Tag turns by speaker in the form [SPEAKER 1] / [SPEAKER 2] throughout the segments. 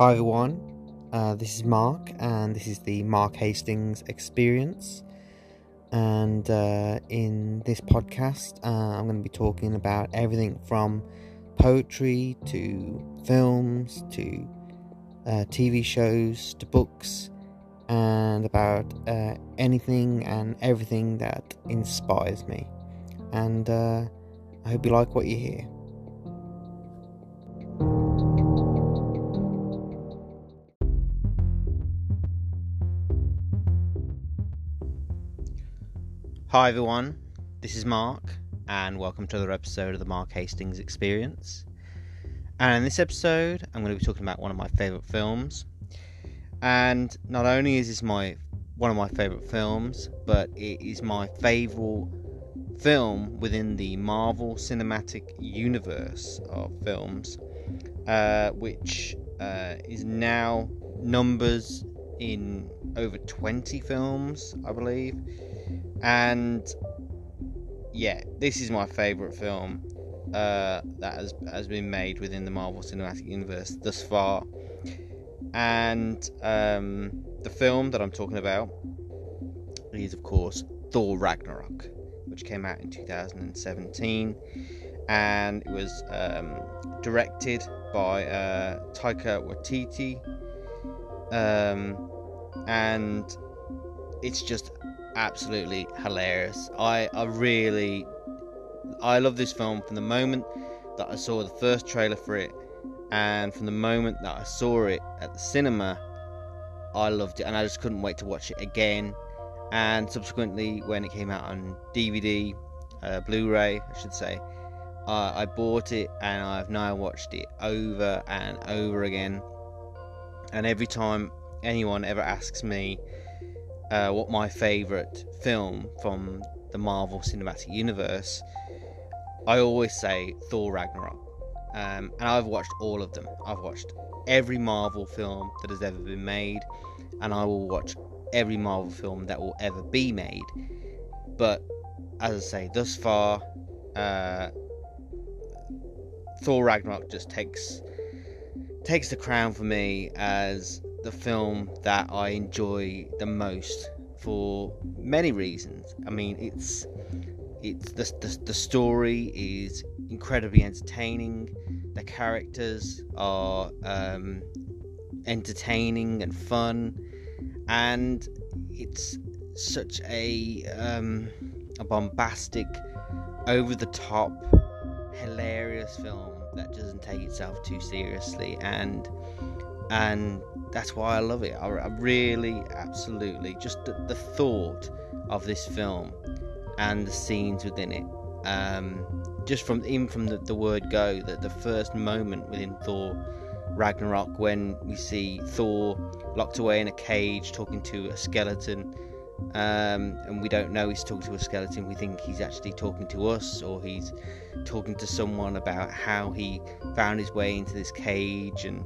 [SPEAKER 1] Hi everyone, uh, this is Mark, and this is the Mark Hastings Experience. And uh, in this podcast, uh, I'm going to be talking about everything from poetry to films to uh, TV shows to books and about uh, anything and everything that inspires me. And uh, I hope you like what you hear. Hi everyone, this is Mark, and welcome to another episode of the Mark Hastings Experience. And in this episode, I'm going to be talking about one of my favourite films. And not only is this my one of my favourite films, but it is my favourite film within the Marvel Cinematic Universe of films, uh, which uh, is now numbers in over 20 films, I believe and yeah, this is my favourite film uh, that has has been made within the Marvel Cinematic Universe thus far. And um, the film that I'm talking about is, of course, Thor Ragnarok, which came out in 2017, and it was um, directed by uh, Taika Waititi, um, and it's just absolutely hilarious. I, I really, I love this film from the moment that I saw the first trailer for it, and from the moment that I saw it at the cinema, I loved it, and I just couldn't wait to watch it again. And subsequently, when it came out on DVD, uh, Blu-ray, I should say, uh, I bought it, and I've now watched it over and over again. And every time anyone ever asks me uh, what my favourite film from the Marvel Cinematic Universe, I always say Thor Ragnarok. Um, and I've watched all of them. I've watched every Marvel film that has ever been made, and I will watch every Marvel film that will ever be made. But as I say, thus far, uh, Thor Ragnarok just takes takes the crown for me as the film that I enjoy the most for many reasons. I mean, it's it's the, the, the story is incredibly entertaining. The characters are um, entertaining and fun, and it's such a um, a bombastic, over the top, hilarious film that doesn't take itself too seriously and and that's why I love it. I, I really, absolutely, just the, the, thought of this film and the scenes within it. Um, just from even from the, the word go, that the first moment within Thor Ragnarok when we see Thor locked away in a cage talking to a skeleton. Um, and we don't know he's talking to a skeleton. We think he's actually talking to us, or he's talking to someone about how he found his way into this cage, and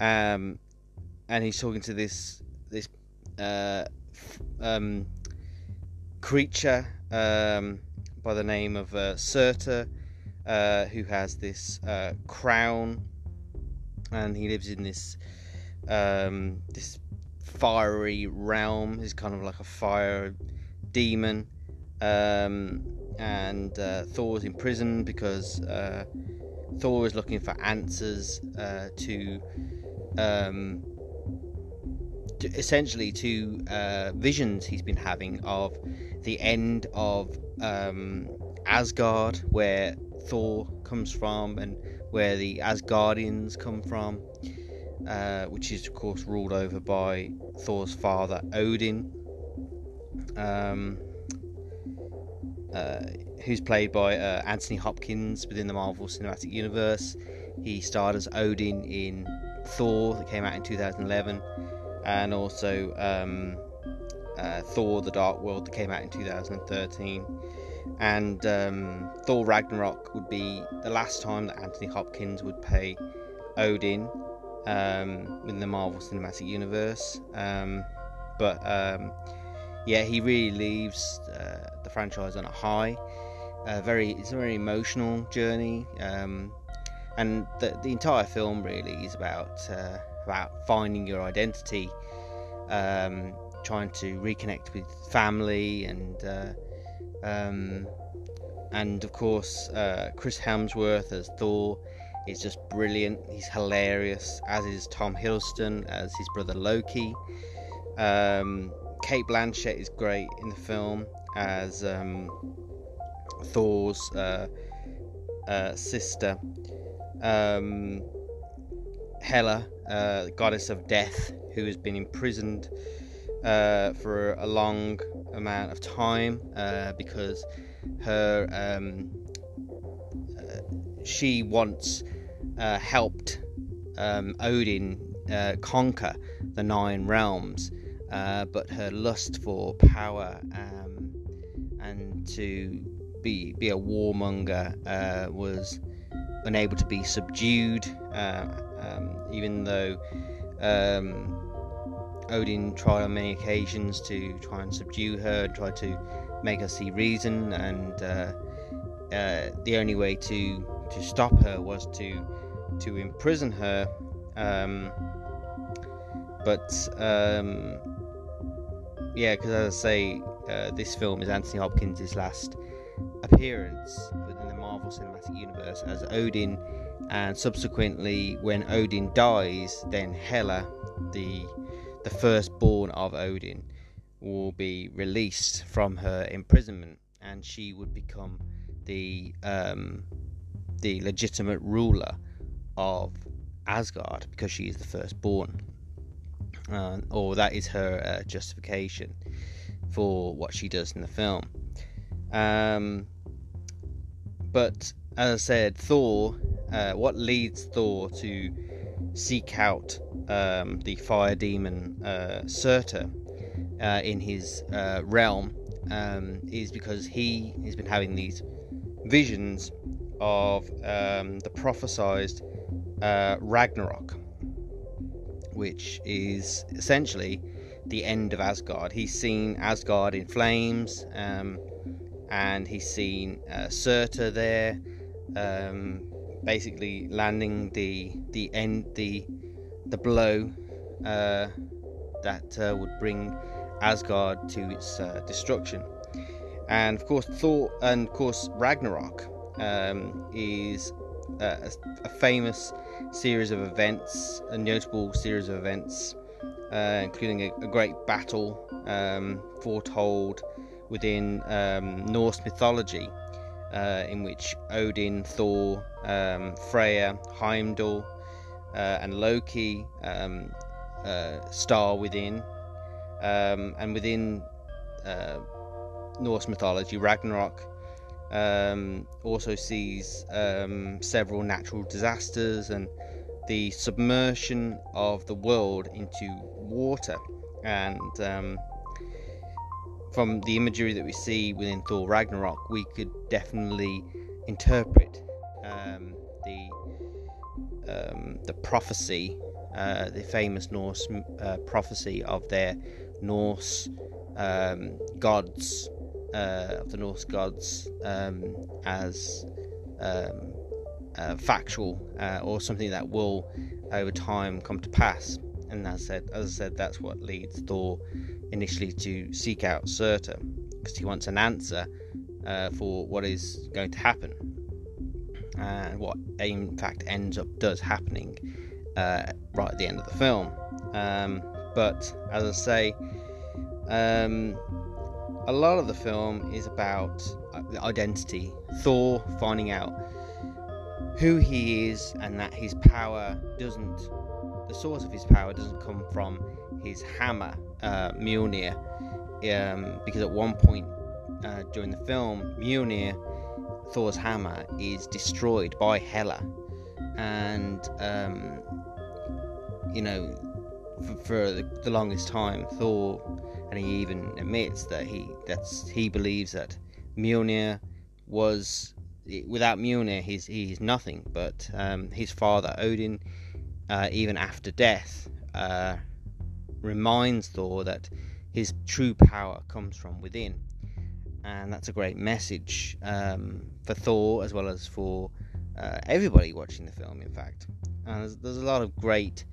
[SPEAKER 1] um, and he's talking to this this uh, um, creature um, by the name of uh, Surtur, uh, who has this uh, crown, and he lives in this um, this fiery realm. He's kind of like a fire demon, um, and uh, Thor's in prison because uh, Thor is looking for answers to um, to, essentially to uh, visions he's been having of the end of um, Asgard, where Thor comes from, and where the Asgardians come from, uh, which is of course ruled over by Thor's father Odin, um, uh, who's played by uh, Anthony Hopkins within the Marvel Cinematic Universe. He starred as Odin in Thor that came out in 2011, and also um, uh, Thor: The Dark World that came out in 2013. And um, Thor Ragnarok would be the last time that Anthony Hopkins would play Odin um, in the Marvel Cinematic Universe. Um, but um, yeah, he really leaves uh, the franchise on a high. Uh, very, it's a very emotional journey. Um, and the, the entire film really is about uh, about finding your identity, um, trying to reconnect with family, and uh, um, and of course uh, Chris Hemsworth as Thor is just brilliant. He's hilarious, as is Tom Hiddleston as his brother Loki. Um, Cate Blanchett is great in the film as um, Thor's uh, uh, sister. Um, Hela, uh, goddess of death, who has been imprisoned uh, for a long amount of time uh, because her um, uh, she once uh, helped um, Odin uh, conquer the nine realms, but her lust for power um, and to be be a warmonger was unable to be subdued, um, even though um, Odin tried on many occasions to try and subdue her, try to make her see reason, and uh, uh, the only way to to stop her was to to imprison her. Um, but um, yeah, because as I say, uh, this film is Anthony Hopkins' last appearance Marvel Cinematic Universe as Odin, and subsequently, when Odin dies, then Hela, the the firstborn of Odin, will be released from her imprisonment, and she would become the um, the legitimate ruler of Asgard because she is the firstborn, uh, or that is her uh, justification for what she does in the film. Um, but as I said, Thor, uh, what leads Thor to seek out um, the fire demon uh, Surtur uh, in his uh, realm um, is because he has been having these visions of um, the prophesied uh, Ragnarok, which is essentially the end of Asgard. He's seen Asgard in flames, um, and he's seen uh, Surtur there, um, basically landing the the end the the blow uh, that uh, would bring Asgard to its uh, destruction. And of course, Thor, and of course, Ragnarok um, is a, a, famous series of events, a notable series of events, uh, including a, a, great battle um, foretold within um, Norse mythology, uh, in which Odin, Thor, um, Freya, Heimdall, uh, and Loki um, uh, star within. Um, and within uh, Norse mythology, Ragnarok um, also sees um, several natural disasters and the submersion of the world into water. And from the imagery that we see within Thor Ragnarok, we could definitely interpret um, the um, the prophecy, uh, the famous Norse uh, prophecy of their Norse um, gods, uh, of the Norse gods, um, as um, uh, factual uh, or something that will, over time, come to pass. And as I said, as I said, that's what leads Thor initially to seek out Surtur because he wants an answer uh, for what is going to happen and what in fact ends up does happening uh, right at the end of the film. Um, but as I say, um, a lot of the film is about uh, identity. Thor finding out who he is and that his power doesn't, the source of his power doesn't come from his hammer, uh, Mjolnir. Um, because at one point uh, during the film, Mjolnir, Thor's hammer, is destroyed by Hela. And, um, you know, for, for the, longest time, Thor, and he even admits that he that's he believes that Mjolnir was without Mjolnir, he's he's nothing. But um, his father Odin, uh, even after death, uh, reminds Thor that his true power comes from within, and that's a great message um, for Thor as well as for uh, everybody watching the film, in fact. And there's, there's a lot of great,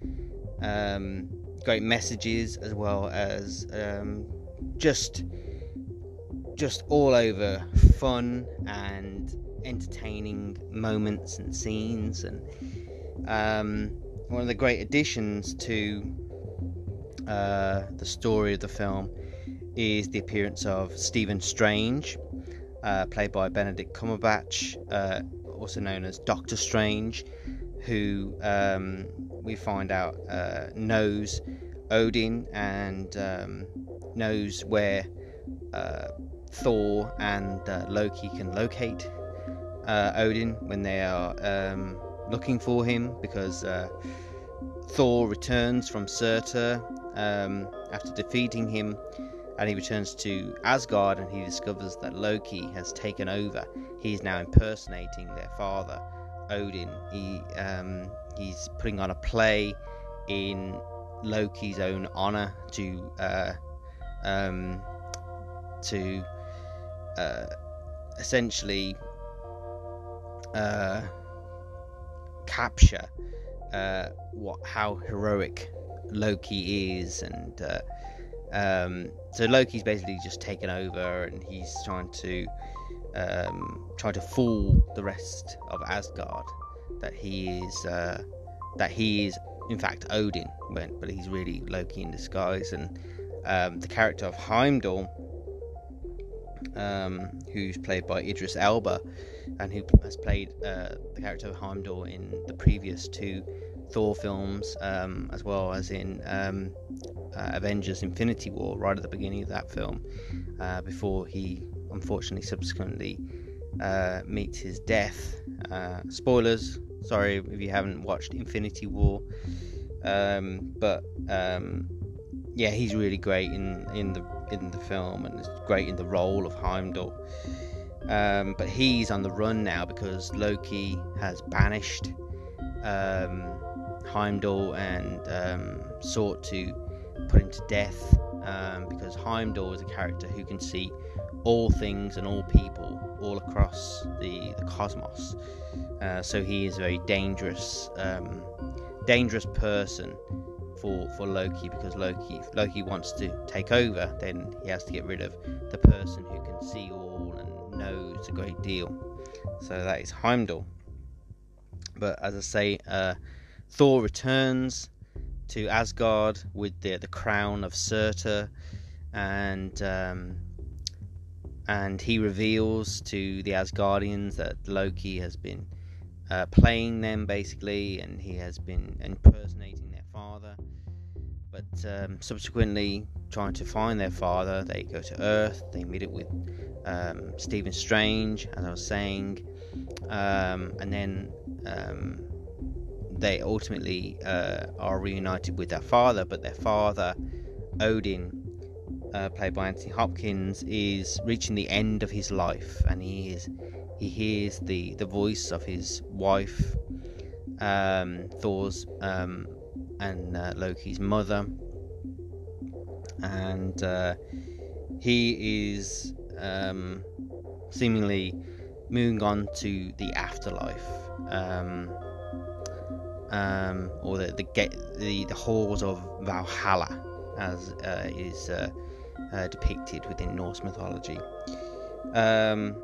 [SPEAKER 1] um, great messages as well as um, just, just all over fun and entertaining moments and scenes. And um, one of the great additions to uh, the story of the film is the appearance of Stephen Strange, uh, played by Benedict Cumberbatch, uh, also known as Doctor Strange, who um, we find out uh, knows Odin and um, knows where uh, Thor and uh, Loki can locate Odin when they are um, looking for him because Thor returns from Surtur um, after defeating him, and he returns to Asgard and he discovers that Loki has taken over. He is now impersonating their father, Odin. He um, he's putting on a play in Loki's own honor to uh, um, to uh, essentially uh, capture uh, what how heroic Loki is, and uh, um, so Loki's basically just taken over, and he's trying to um, try to fool the rest of Asgard that he is uh, that he is in fact Odin, but he's really Loki in disguise. And um, the character of Heimdall, um, who's played by Idris Elba, and who has played uh, the character of Heimdall in the previous two Thor films, um, as well as in um, uh, Avengers Infinity War, right at the beginning of that film, uh, before he unfortunately subsequently uh, meets his death. Uh, spoilers, sorry if you haven't watched Infinity War, um, but um, yeah, he's really great in, in the in the film and is great in the role of Heimdall. Um, but he's on the run now because Loki has banished um, Heimdall and um, sought to put him to death um, because Heimdall is a character who can see all things and all people all across the, the cosmos. Uh, so he is a very dangerous, um, dangerous person for for Loki because Loki Loki wants to take over, then he has to get rid of the person who can see all knows a great deal. So that is Heimdall. But as I say, uh, Thor returns to Asgard with the the crown of Surtur, and um, and he reveals to the Asgardians that Loki has been uh, playing them basically, and he has been impersonating their father. But um, subsequently, trying to find their father, they go to Earth. They meet it with um, Stephen Strange, as I was saying, um, and then um, they ultimately uh, are reunited with their father, but their father, Odin, uh, played by Anthony Hopkins, is reaching the end of his life, and he is he hears the the voice of his wife, um, Thor's um, and uh, Loki's mother, and uh, he is um, seemingly moving on to the afterlife. Um, um, or the the, the the halls of Valhalla, as uh, is uh, uh, depicted within Norse mythology. Um,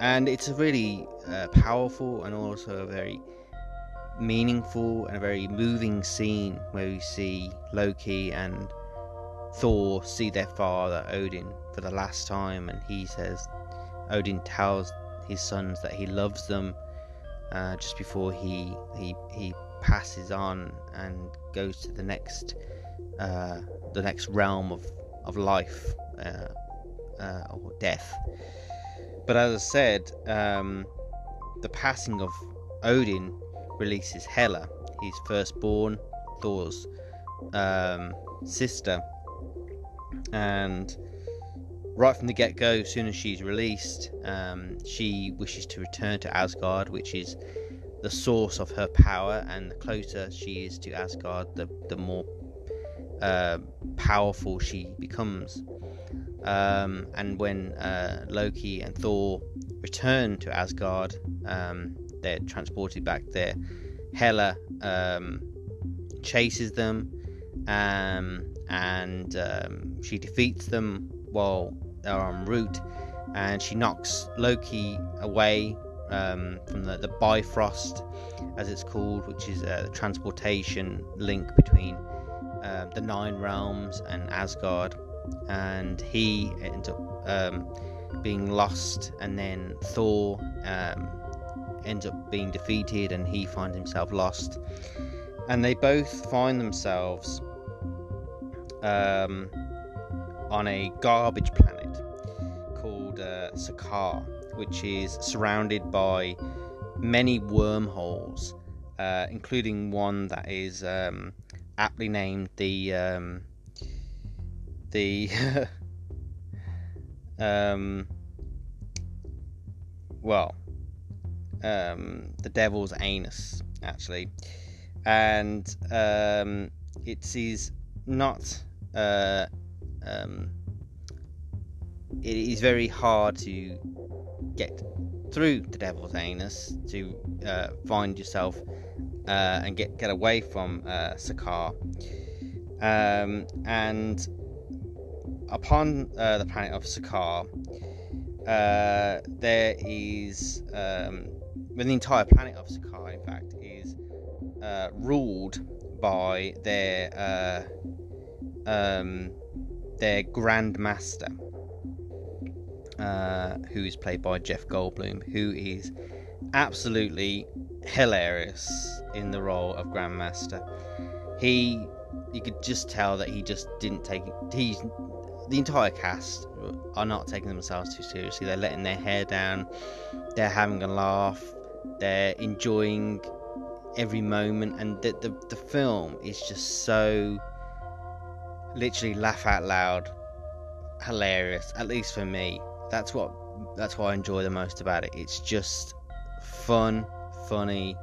[SPEAKER 1] and it's a really uh, powerful and also a very meaningful and a very moving scene where we see Loki and Thor see their father Odin for the last time, and he says, Odin tells his sons that he loves them uh, just before he he he passes on and goes to the next uh, the next realm of of life uh, uh or death. But as I said, um, the passing of Odin releases Hela, his firstborn, Thor's um, sister, and right from the get go, as soon as she's released, um, she wishes to return to Asgard, which is the source of her power. And the closer she is to Asgard, the, the more uh, powerful she becomes. Um, and when uh, Loki and Thor return to Asgard, um, they're transported back there. Hela um, chases them, um, and um, she defeats them while they're en route, and she knocks Loki away um, from the, the Bifrost, as it's called, which is uh, the transportation link between um, the Nine Realms and Asgard, and he ends up um, being lost, and then Thor um, ends up being defeated, and he finds himself lost, and they both find themselves um, on a garbage planet called uh, Sakaar, which is surrounded by many wormholes, uh, including one that is um, aptly named the um, the um, well um, the devil's anus actually, and um, it is not. Uh, um, it is very hard to get through the devil's anus to uh, find yourself uh, and get get away from uh, Sakaar. Um, and upon uh, the planet of Sakaar, uh, there is um, the entire planet of Sakaar, in fact, is uh, ruled by their uh, um, their Grand Master, uh, who is played by Jeff Goldblum, who is absolutely hilarious in the role of Grandmaster. He, you could just tell that he just didn't take. He's the entire cast are not taking themselves too seriously. They're letting their hair down. They're having a laugh. They're enjoying every moment, and the the, the film is just so literally laugh out loud hilarious. At least for me, that's what that's what I enjoy the most about it. It's just fun, funny.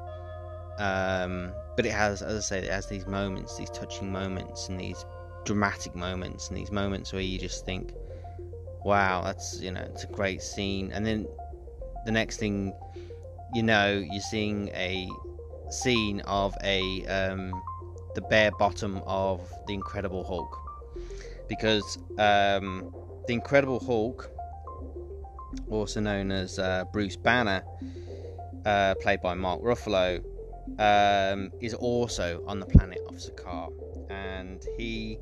[SPEAKER 1] Um, but it has, as I say, it has these moments, these touching moments, and these dramatic moments, and these moments where you just think, "Wow, that's you know, it's a great scene." And then the next thing you know, you're seeing a scene of a um, the bare bottom of the Incredible Hulk, because um, the Incredible Hulk, also known as uh, Bruce Banner, uh, played by Mark Ruffalo, um, is also on the planet of Sakaar, and he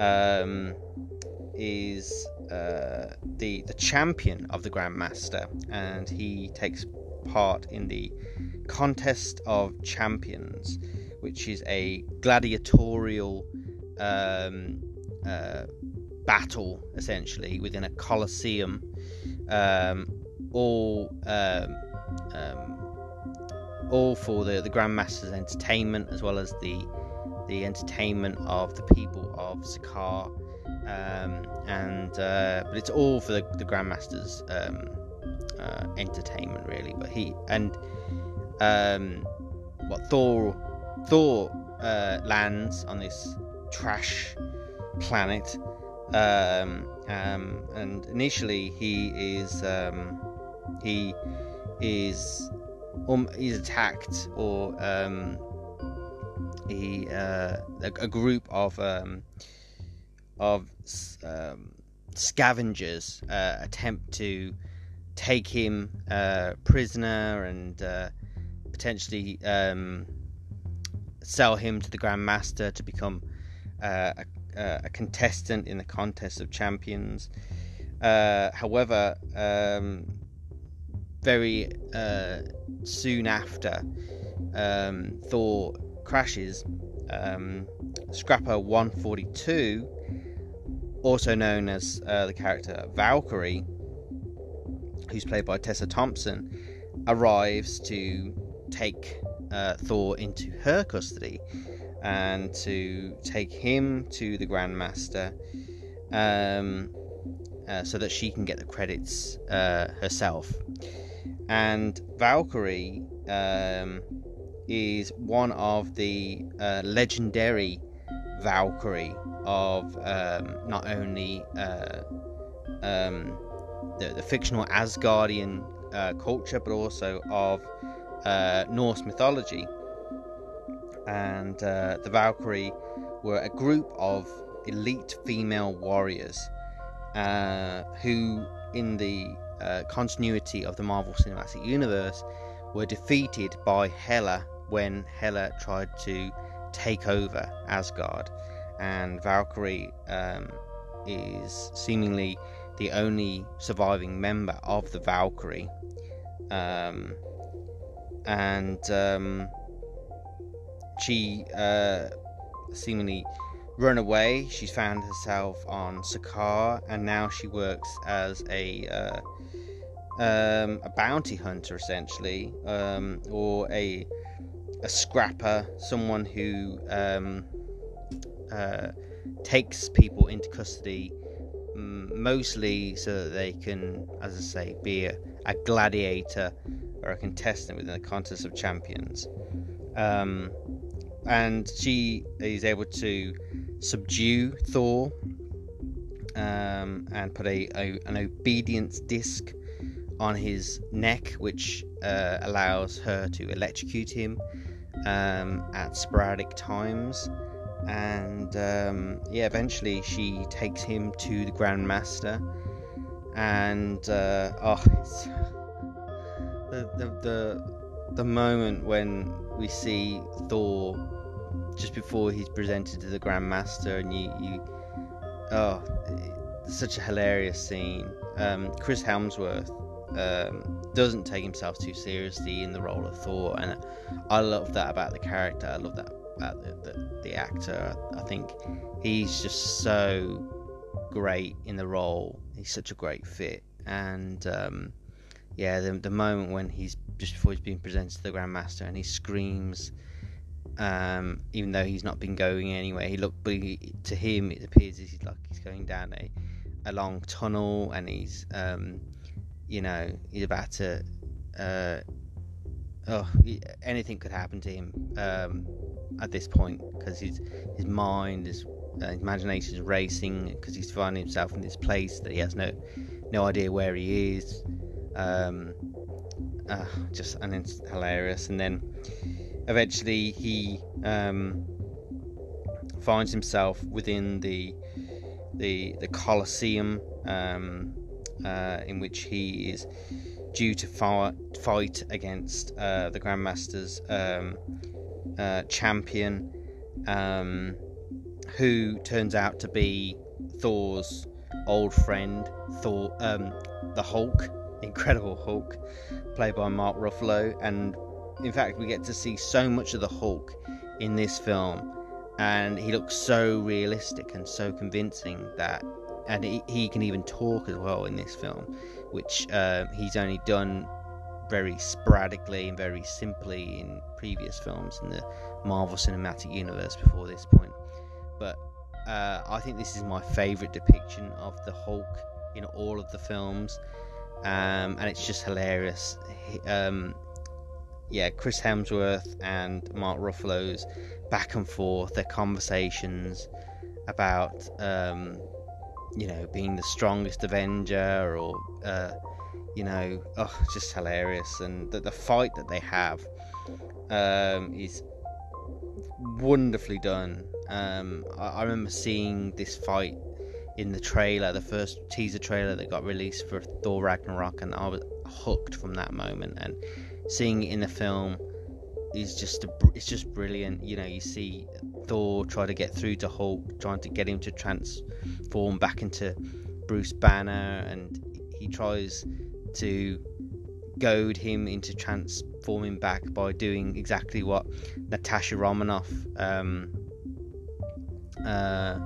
[SPEAKER 1] um, is uh, the the champion of the Grandmaster, and he takes part in the contest of champions, which is a gladiatorial um, uh, battle essentially within a coliseum, um, all um, um, all for the the Grandmaster's entertainment as well as the the entertainment of the people of Sakaar, um, and uh, but it's all for the, the Grandmaster's um, uh, entertainment really. But he and um, what Thor Thor uh, lands on this trash planet, um, um, and initially he is um, he is um, he's attacked or um, he uh, a, a, group of um, of scavengers uh, attempt to take him uh, prisoner and uh, potentially um, sell him to the Grand Master to become uh, a, a, contestant in the contest of champions. Uh, however, um, very uh, soon after um, Thor crashes, um, Scrapper 142, also known as uh, the character Valkyrie, who's played by Tessa Thompson, arrives to take uh, Thor into her custody and to take him to the Grandmaster um, uh, so that she can get the credits uh, herself. And Valkyrie um, is one of the uh, legendary Valkyrie of um, not only uh, um, the, the fictional Asgardian uh, culture, but also of uh, Norse mythology. And uh, the Valkyrie were a group of elite female warriors uh, who, in the uh, continuity of the Marvel Cinematic Universe, were defeated by Hela when Hela tried to take over Asgard. And Valkyrie um, is seemingly the only surviving member of the Valkyrie. Um, and um, she uh, seemingly run away. She's found herself on Sakaar, and now she works as a uh, um, a bounty hunter, essentially, um, or a a scrapper, someone who um, uh, takes people into custody, mostly so that they can, as I say, be a, a gladiator or a contestant within the contest of champions. Um, and she is able to subdue Thor um, and put a, a, an obedience disc on his neck, which uh, allows her to electrocute him um, at sporadic times. And um, yeah, eventually she takes him to the Grandmaster, and uh, oh, the, the the the moment when we see Thor just before he's presented to the Grandmaster, and you, you oh, such a hilarious scene. Um, Chris Hemsworth um, doesn't take himself too seriously in the role of Thor, and I love that about the character. I love that about the, the, the actor. I think he's just so great in the role. He's such a great fit, and um, yeah, the, the moment when he's just before he's being presented to the Grandmaster and he screams um, even though he's not been going anywhere. He looked, to him it appears as he's like he's going down a, a long tunnel, and he's, um, you know, he's about to, uh, oh, anything could happen to him um, at this point because his his mind uh, his imagination is racing because he's finding himself in this place that he has no no idea where he is. Um, uh, just and it's hilarious, and then eventually he um, finds himself within the the the Colosseum, um, uh, in which he is due to fight, fight against uh, the Grandmaster's um, uh, champion, um, who turns out to be Thor's old friend, Thor, um, the Hulk, Incredible Hulk, played by Mark Ruffalo, and in fact, we get to see so much of the Hulk in this film, and he looks so realistic and so convincing that, and he, he can even talk as well in this film, which uh, he's only done very sporadically and very simply in previous films in the Marvel Cinematic Universe before this point. But uh, I think this is my favourite depiction of the Hulk in all of the films, um, and it's just hilarious. He, um, yeah, Chris Hemsworth and Mark Ruffalo's back and forth, their conversations about, um, you know, being the strongest Avenger or, uh, you know, oh, just hilarious. And the, the fight that they have um, is wonderfully done. Um, I, I remember seeing this fight in the trailer, the first teaser trailer that got released for Thor Ragnarok, and I was hooked from that moment. And seeing it in the film is just a, it's just brilliant. You know, you see Thor try to get through to Hulk, trying to get him to transform back into Bruce Banner, and he tries to goad him into transforming back by doing exactly what Natasha Romanoff um, uh,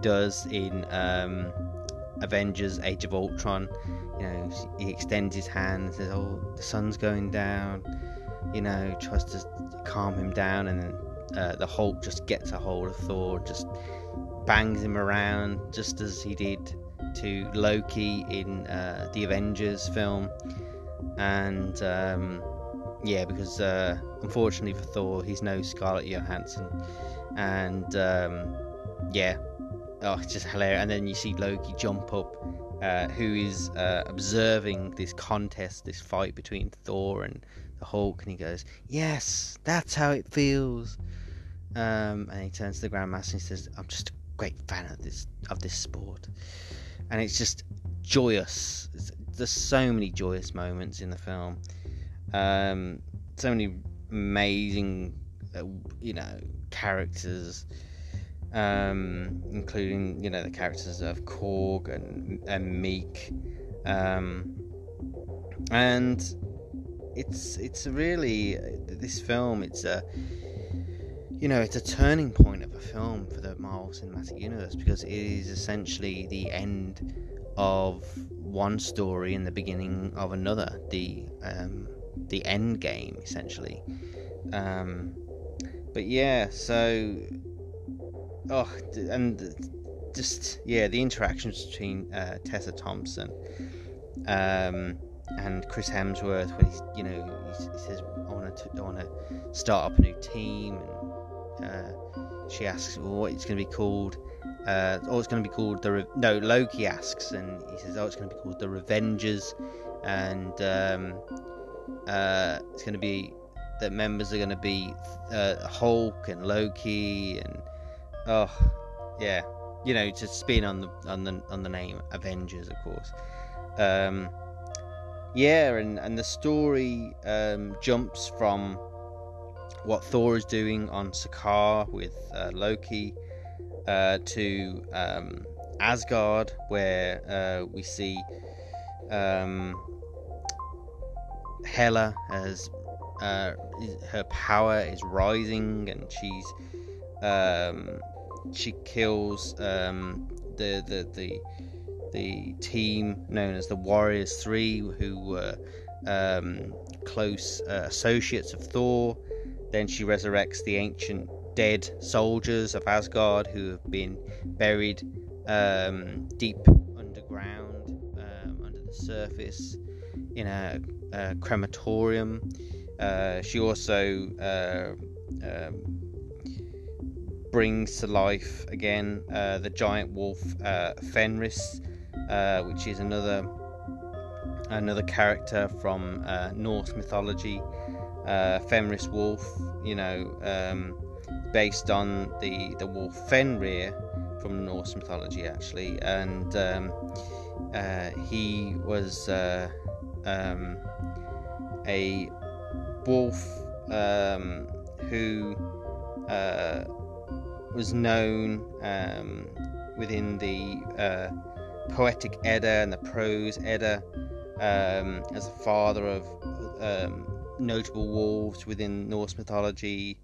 [SPEAKER 1] does in um, Avengers: Age of Ultron you know, he extends his hand and says, "Oh, the sun's going down." You know, tries to calm him down, and then uh, the Hulk just gets a hold of Thor, just bangs him around, just as he did to Loki in uh, the Avengers film. And um, yeah, because uh, unfortunately for Thor, he's no Scarlett Johansson, and um, yeah, oh, it's just hilarious. And then you see Loki jump up uh, who is uh, observing this contest, this fight between Thor and the Hulk, and he goes, "Yes, that's how it feels." Um, and he turns to the Grandmaster and he says, "I'm just a great fan of this of this sport," and it's just joyous. There's so many joyous moments in the film, um, so many amazing, uh, you know, characters um, including you know the characters of Korg and, and Miek, um, and it's it's really this film. It's a you know it's a turning point of a film for the Marvel Cinematic Universe because it is essentially the end of one story and the beginning of another. The um, the end game essentially. Um, but yeah, so oh, and just yeah, the interactions between uh, Tessa Thompson um, and Chris Hemsworth, where he's you know he, says I want to I want to start up a new team, and she asks what it's going to be called. Uh, oh, it's going to be called the Re- no. Loki asks, and he says, "Oh, it's going to be called the Revengers," and um, uh, it's going to be the members are going to be uh, Hulk and Loki and Oh, yeah. You know, just spin on the on the on the name Avengers, of course. Um, yeah, and and the story um, jumps from what Thor is doing on Sakaar with uh, Loki uh, to um, Asgard, where uh, we see um, Hela as uh, her power is rising, and she's um, she kills um, the, the the the team known as the Warriors Three, who were um, close uh, associates of Thor. Then she resurrects the ancient dead soldiers of Asgard who have been buried um, deep underground, um, under the surface, in a, a crematorium. Uh, she also uh, um, brings to life again uh, the giant wolf uh, Fenris, uh, which is another another character from uh, Norse mythology. Uh, Fenris wolf, you know, um, based on the the wolf Fenrir from Norse mythology, actually, and um, uh, he was um, a wolf um, who was known um, within the uh, poetic Edda and the prose Edda um, as the father of notable wolves within Norse mythology.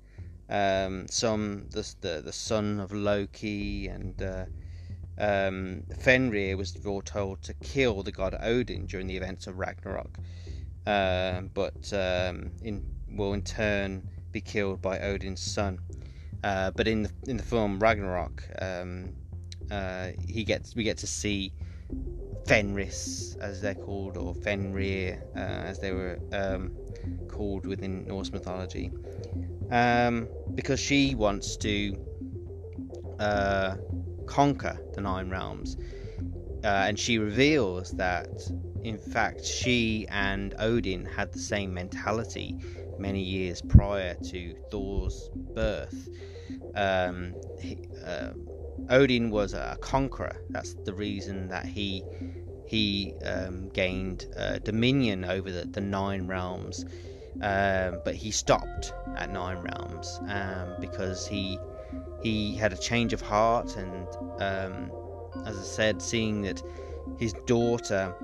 [SPEAKER 1] Um, some the, the, the son of Loki and uh, um, Fenrir was foretold to kill the god Odin during the events of Ragnarok, uh, but um, in will in turn be killed by Odin's son. Uh, but in the in the film Ragnarok, um, uh, he gets we get to see Fenris, as they're called, or Fenrir, uh, as they were um, called within Norse mythology, um, because she wants to uh, conquer the Nine Realms, uh, and she reveals that, in fact, she and Odin had the same mentality many years prior to Thor's birth um, he, uh, Odin was a conqueror. That's the reason that he he um, gained uh, dominion over the, the nine realms. Um, but he stopped at nine realms um, because he he had a change of heart, and um, as I said, seeing that his daughter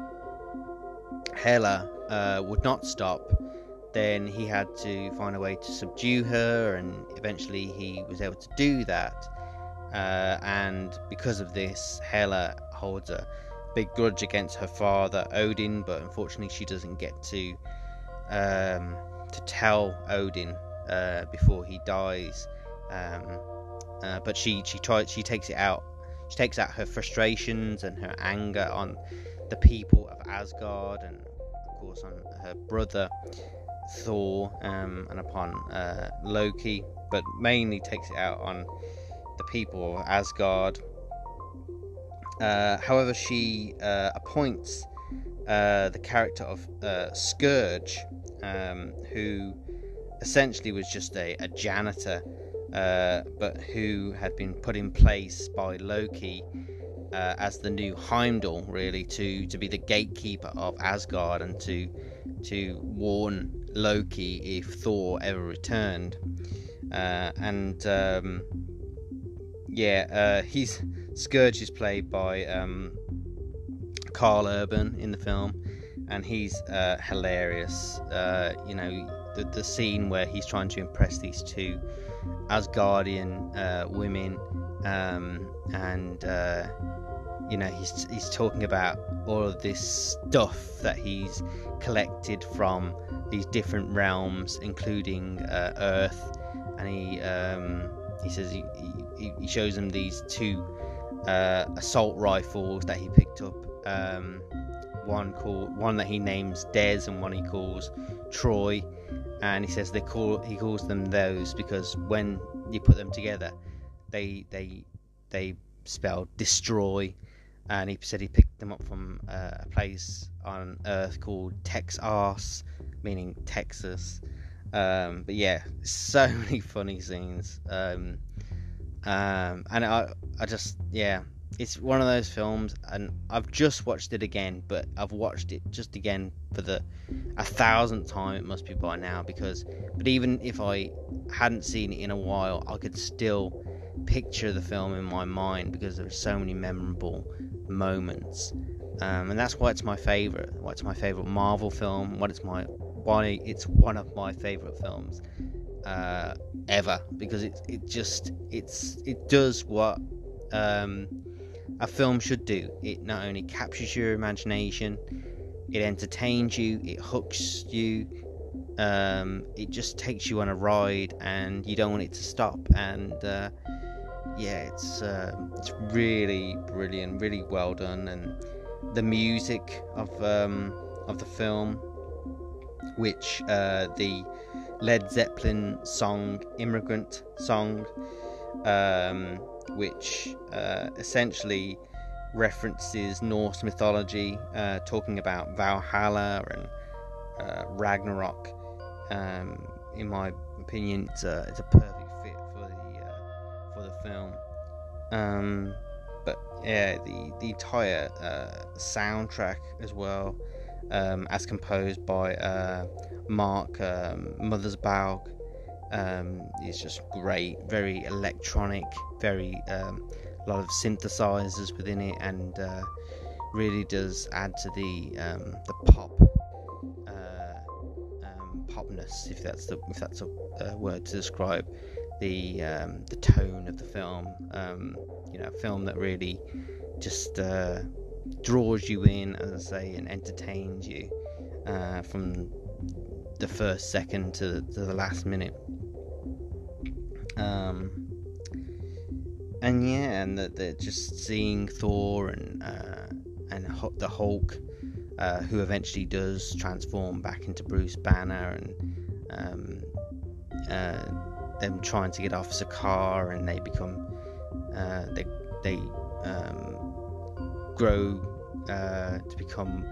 [SPEAKER 1] Hela uh, would not stop then he had to find a way to subdue her, and eventually he was able to do that. Uh, and because of this, Hela holds a big grudge against her father Odin, but unfortunately she doesn't get to um, to tell Odin uh, before he dies. Um, uh, but she she tries she takes it out. She takes out her frustrations and her anger on the people of Asgard and of course on her brother Thor um, and upon uh, Loki, but mainly takes it out on the people of Asgard. Uh, however, she uh, appoints uh, the character of uh, Scourge, um, who essentially was just a, a janitor, but who had been put in place by Loki as the new Heimdall, really, to, to be the gatekeeper of Asgard and to to warn Loki if Thor ever returned. Uh, and um, yeah, uh, he's Skurge is played by um, Karl Urban in the film, and he's uh, hilarious. Uh, you know, the, the scene where he's trying to impress these two Asgardian uh, women, um, and uh, you know he's he's talking about all of this stuff that he's collected from these different realms, including uh, Earth, and he um, he says he, he, he shows them these two uh, assault rifles that he picked up. Um, one called one that he names Dez, and one he calls Troy. And he says they call he calls them those because when you put them together, they they they spell destroy. And he said he picked them up from uh, a place on Earth called Tex-Arse, meaning Texas. Um, but yeah, so many funny scenes. Um, um, and I, I just, yeah, it's one of those films, and I've just watched it again, but I've watched it just again for the a thousandth time. It must be by now because, but even if I hadn't seen it in a while, I could still picture the film in my mind because there are so many memorable moments, um, and that's why it's my favorite. Why it's my favorite Marvel film. What it's my why it's one of my favorite films uh, ever because it it just it's it does what um, a film should do. It not only captures your imagination, it entertains you, it hooks you, um, it just takes you on a ride, and you don't want it to stop. And uh, yeah, it's uh, it's really brilliant, really well done, and the music of um, of the film, which uh, the Led Zeppelin song "Immigrant" song. Um, which uh, essentially references Norse mythology, uh, talking about Valhalla and uh, Ragnarok. Um, in my opinion, it's a, it's a perfect fit for the uh, for the film. Um, but yeah, the the entire uh, soundtrack as well, um, as composed by uh, Mark um, Mothersbaugh um, it's just great, very electronic, very um, a lot of synthesizers within it, and uh, really does add to the um, the pop uh, popness, if that's the if that's a, a word to describe the um, the tone of the film. Um, you know, a film that really just uh, draws you in, as I say, and entertains you uh, from the first second to, to the last minute. Um, and yeah, and that they're just seeing Thor and uh, and the Hulk, uh, who eventually does transform back into Bruce Banner, and um, uh, them trying to get off Sakaar, and they become uh, they they um, grow uh, to become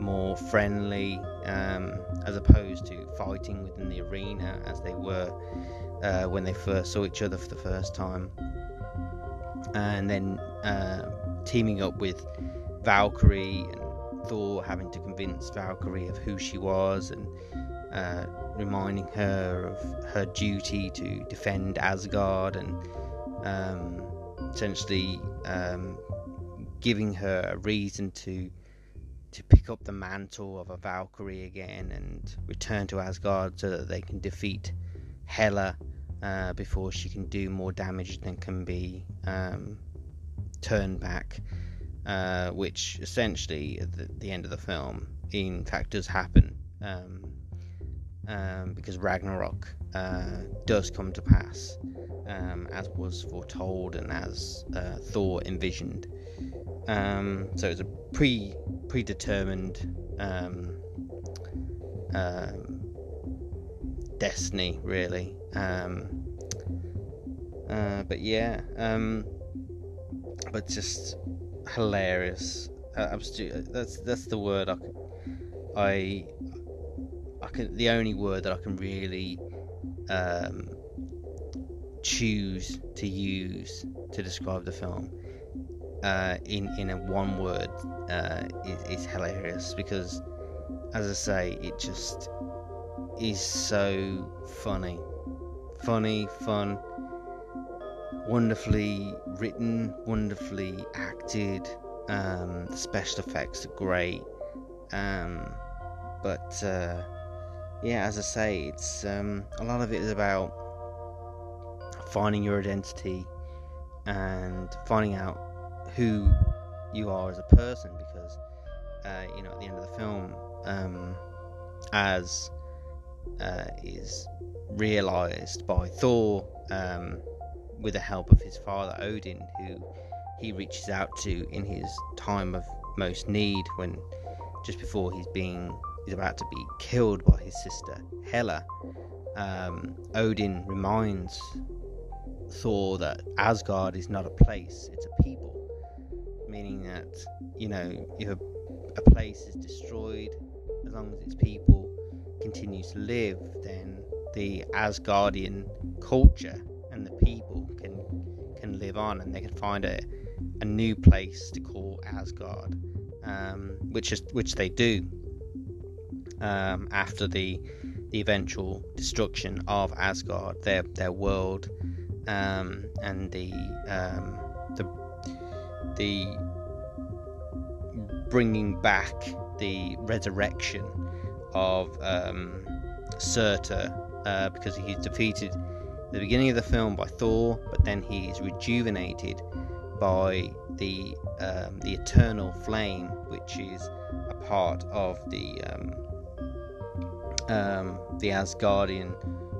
[SPEAKER 1] more friendly um, as opposed to fighting within the arena as they were uh, when they first saw each other for the first time, and then uh, teaming up with Valkyrie and Thor having to convince Valkyrie of who she was and uh, reminding her of her duty to defend Asgard and um, essentially um, giving her a reason to to pick up the mantle of a Valkyrie again and return to Asgard so that they can defeat Hela uh, before she can do more damage than can be um, turned back, uh, which essentially at the, the, end of the film, in fact, does happen um, um, because Ragnarok uh, does come to pass um, as was foretold and as uh, Thor envisioned. Um, so it's a pre predetermined um, destiny, really. Um, uh, but yeah, um, but just hilarious. Uh, that's that's the word I, I, I can. The only word that I can really um, choose to use to describe the film uh, in in a one word uh, is, is hilarious because, as I say, it just is so funny, funny, fun, wonderfully written, wonderfully acted. Um, the special effects are great, um, but uh, yeah, as I say, it's um, a lot of it is about finding your identity and finding out who you are as a person because uh, you know at the end of the film um, as uh, is realized by Thor um, with the help of his father Odin who he reaches out to in his time of most need when just before he's being he's about to be killed by his sister Hela um, Odin reminds Thor that Asgard is not a place it's a people meaning that you know if a, place is destroyed, as long as its people continue to live, then the Asgardian culture and the people can can live on, and they can find a a new place to call Asgard, um, which is which they do um, after the the eventual destruction of Asgard, their their world, um, and the um, the bringing back the resurrection of um, Surtur uh, because he's defeated at the beginning of the film by Thor, but then he is rejuvenated by the um, the eternal flame, which is a part of the um, um, the Asgardian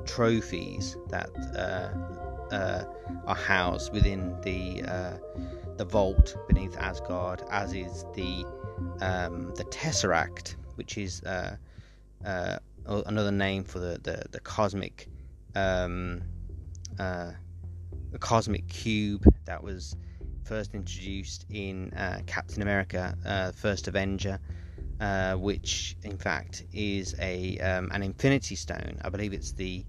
[SPEAKER 1] trophies that uh, uh, are housed within the uh, the vault beneath Asgard, as is the um, the Tesseract, which is uh, uh, another name for the the, the cosmic um, uh, the cosmic cube that was first introduced in uh, Captain America: uh, First Avenger. Uh, which in fact is a um, an Infinity Stone. I believe it's the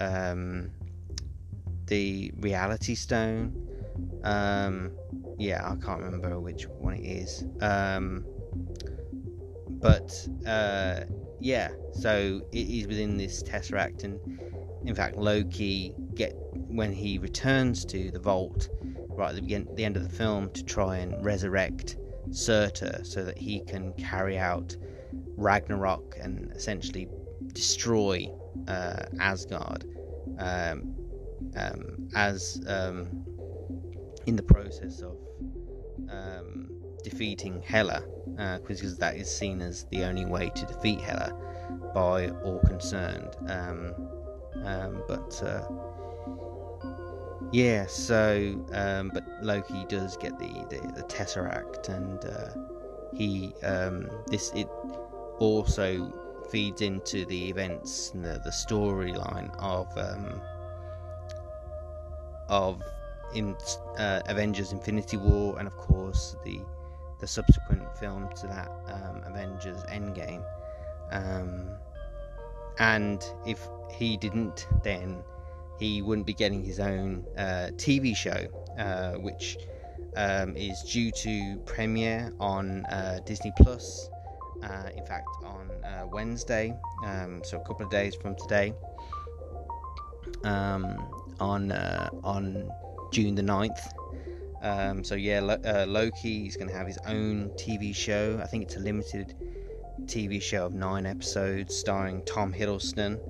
[SPEAKER 1] um, the Reality Stone, um, yeah, I can't remember which one it is. Um, but uh, yeah, so it is within this tesseract, and in fact, Loki get when he returns to the vault right at the, begin, the end of the film to try and resurrect Surtur so that he can carry out Ragnarok and essentially destroy uh, Asgard um, um, as um, in the process of um, defeating Hela, uh, because that is seen as the only way to defeat Hela by all concerned. Um, um, but uh, yeah, so um, but Loki does get the the, the Tesseract, and uh, he um, this it also feeds into the events and the, the storyline of um, of in uh, Avengers: Infinity War, and of course the the subsequent film to that, um, Avengers: Endgame. Um, and if he didn't, then he wouldn't be getting his own uh, TV show, uh, which um, is due to premiere on uh, Disney Plus. Uh, in fact, on uh, Wednesday, um, so a couple of days from today, um, on on June the 9th. Um, so yeah, uh, Loki is going to have his own TV show. I think it's a limited TV show of nine episodes, starring Tom Hiddleston.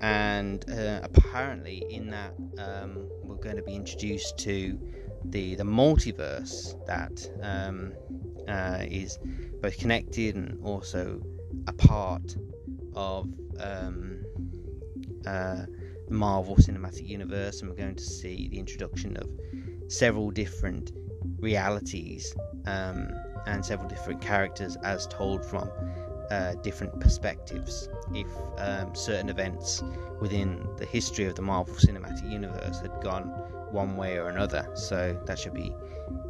[SPEAKER 1] And uh, apparently, in that, um, we're going to be introduced to the the multiverse that um, uh, is both connected and also a part of um, uh, Marvel Cinematic Universe, and we're going to see the introduction of several different realities um, and several different characters as told from uh, different perspectives if um, certain events within the history of the Marvel Cinematic Universe had gone one way or another. So that should be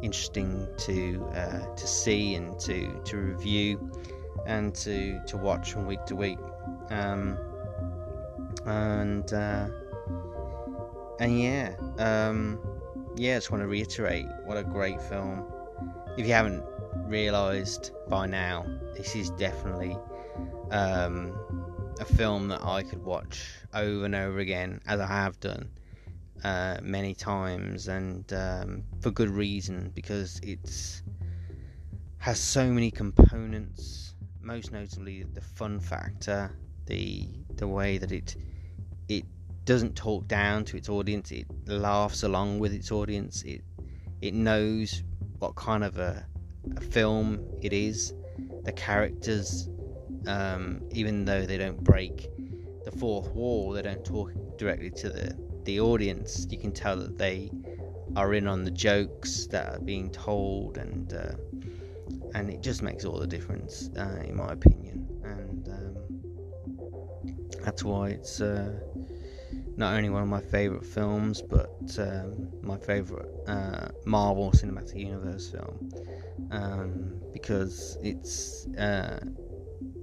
[SPEAKER 1] interesting to uh, to see and to to review and to to watch from week to week. Um, and uh, and yeah, um, yeah, I just want to reiterate what a great film. If you haven't realised by now, this is definitely um, a film that I could watch over and over again, as I have done uh, many times, and um, for good reason because it's has so many components. Most notably, the fun factor, the the way that it it doesn't talk down to its audience. It laughs along with its audience. It it knows what kind of a, a film it is. The characters, um, even though they don't break the fourth wall, they don't talk directly to the the audience. You can tell that they are in on the jokes that are being told, and uh, and it just makes all the difference, uh, in my opinion. And um, that's why it's. Uh, not only one of my favourite films, but um, my favourite uh, Marvel Cinematic Universe film um, because it's uh,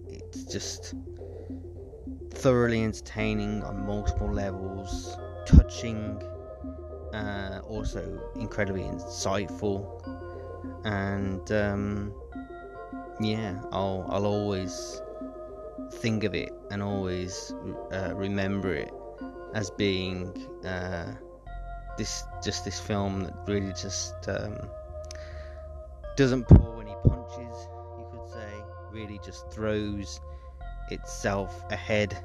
[SPEAKER 1] it's just thoroughly entertaining on multiple levels, touching, uh, also incredibly insightful, and um, yeah, I'll I'll always think of it and always uh, remember it as being uh, this just this film that really just um, doesn't pull any punches, you could say. Really just throws itself ahead,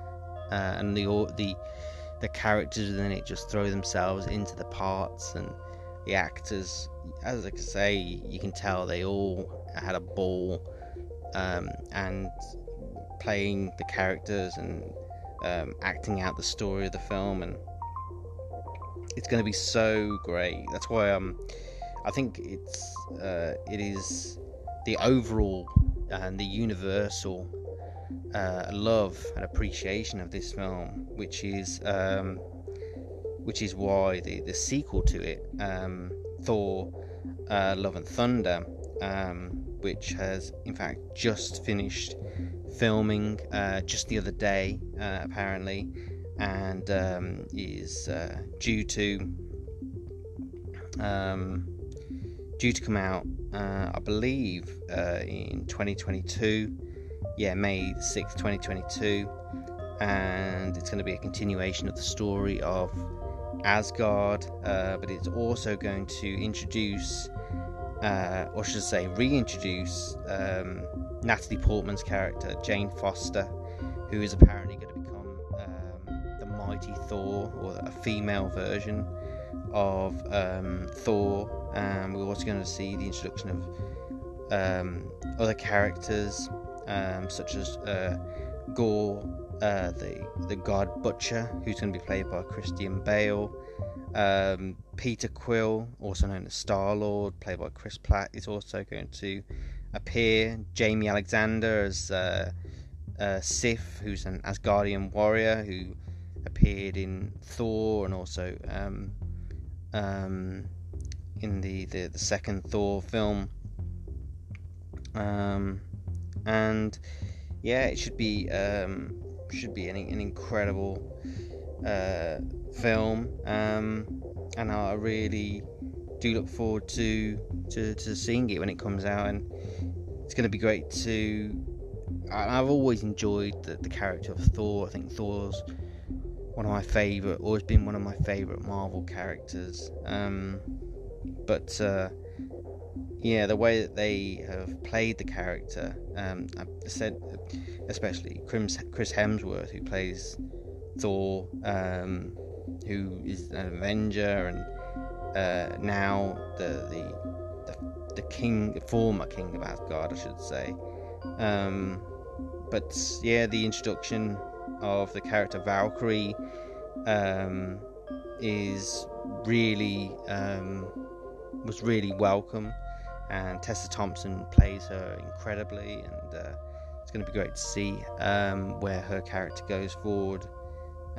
[SPEAKER 1] uh, and the the the characters within it just throw themselves into the parts and the actors. As I can say, you can tell they all had a ball um, and playing the characters and um, acting out the story of the film, and it's going to be so great. That's why um, I think it's uh, it is the overall and the universal uh, love and appreciation of this film, which is um, which is why the, the sequel to it, um, Thor: uh, Love and Thunder, um, which has in fact just finished filming uh, just the other day, uh, apparently, and um, is uh, due to um, due to come out, uh, I believe, uh, in 2022. Yeah, May 6th, 2022, and it's going to be a continuation of the story of Asgard, uh, but it's also going to introduce, or should I say, reintroduce. Um, Natalie Portman's character, Jane Foster, who is apparently going to become um, the mighty Thor, or a female version of um, Thor. And we're also going to see the introduction of um, other characters, um, such as uh, Gorr, uh, the the God Butcher, who's going to be played by Christian Bale. Um, Peter Quill, also known as Star Lord, played by Chris Pratt, is also going to appear. Jaimie Alexander as uh, uh, Sif, who's an Asgardian warrior who appeared in Thor and also um, um, in the, the, the, second Thor film. Um, and yeah, it should be um, should be an, an incredible uh, film, um, and I really do look forward to, to to seeing it when it comes out and it's going to be great to. I've always enjoyed the, the character of Thor. I think Thor's one of my favourite, always been one of my favourite Marvel characters. Um, but uh, yeah, the way that they have played the character, um, I said, especially Chris Hemsworth, who plays Thor, um, who is an Avenger, and uh, now the the the king, former king of Asgard, I should say. Um, but yeah, the introduction of the character Valkyrie um, is really um, was really welcome, and Tessa Thompson plays her incredibly, and uh, it's going to be great to see um, where her character goes forward.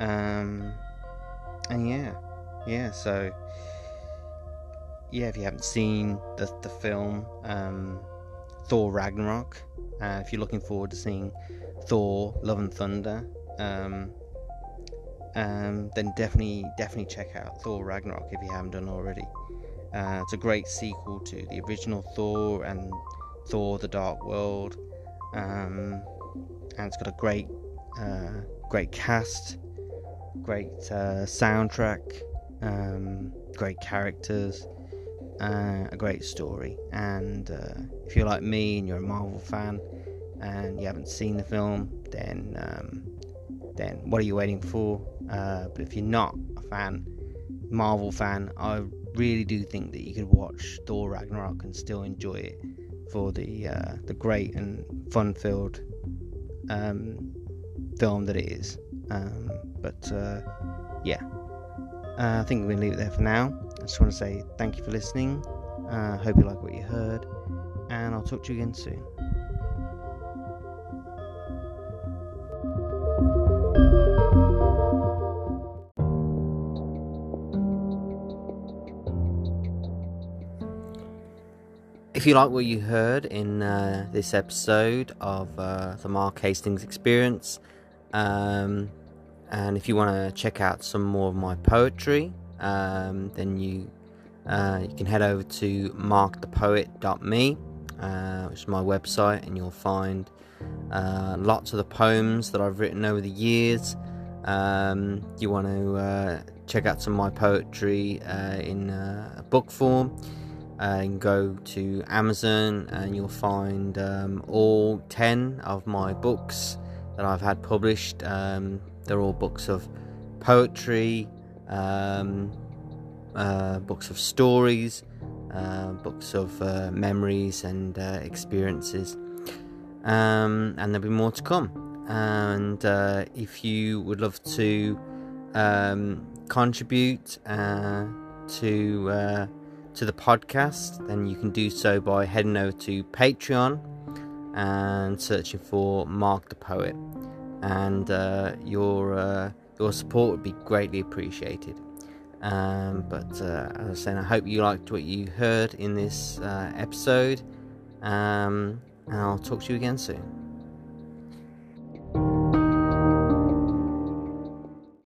[SPEAKER 1] Um, and yeah, yeah. So yeah, if you haven't seen the the film um, Thor Ragnarok, uh, if you're looking forward to seeing Thor: Love and Thunder, um, um, then definitely definitely check out Thor Ragnarok if you haven't done already. Uh, it's a great sequel to the original Thor and Thor: The Dark World, um, and it's got a great uh, great cast, great uh, soundtrack, um, great characters, uh, a great story. And uh, if you're like me and you're a Marvel fan and you haven't seen the film, then um, then what are you waiting for? Uh, but if you're not a fan, Marvel fan, I really do think that you could watch Thor Ragnarok and still enjoy it for the uh, the great and fun-filled um, film that it is. Um, but uh, yeah, uh, I think we're gonna leave it there for now. I just want to say thank you for listening. Uh, hope you like what you heard, and I'll talk to you again soon. If you like what you heard in uh, this episode of uh, the Mark Hastings Experience, um, and if you want to check out some more of my poetry, um, then you uh, you can head over to markthepoet.me, uh, which is my website, and you'll find uh, lots of the poems that I've written over the years. Um, you want to uh, check out some of my poetry uh, in uh, book form uh, you go to Amazon and you'll find um, all 10 of my books that I've had published. Um, they're all books of poetry, um, uh, books of stories, uh, books of uh, memories and uh, experiences. Um, and there'll be more to come. And uh, if you would love to um, contribute to to the podcast, then you can do so by heading over to Patreon and searching for Mark the Poet. And uh, your uh, your support would be greatly appreciated. Um, but uh, as I said, I hope you liked what you heard in this uh, episode. Um, and I'll talk to you again soon.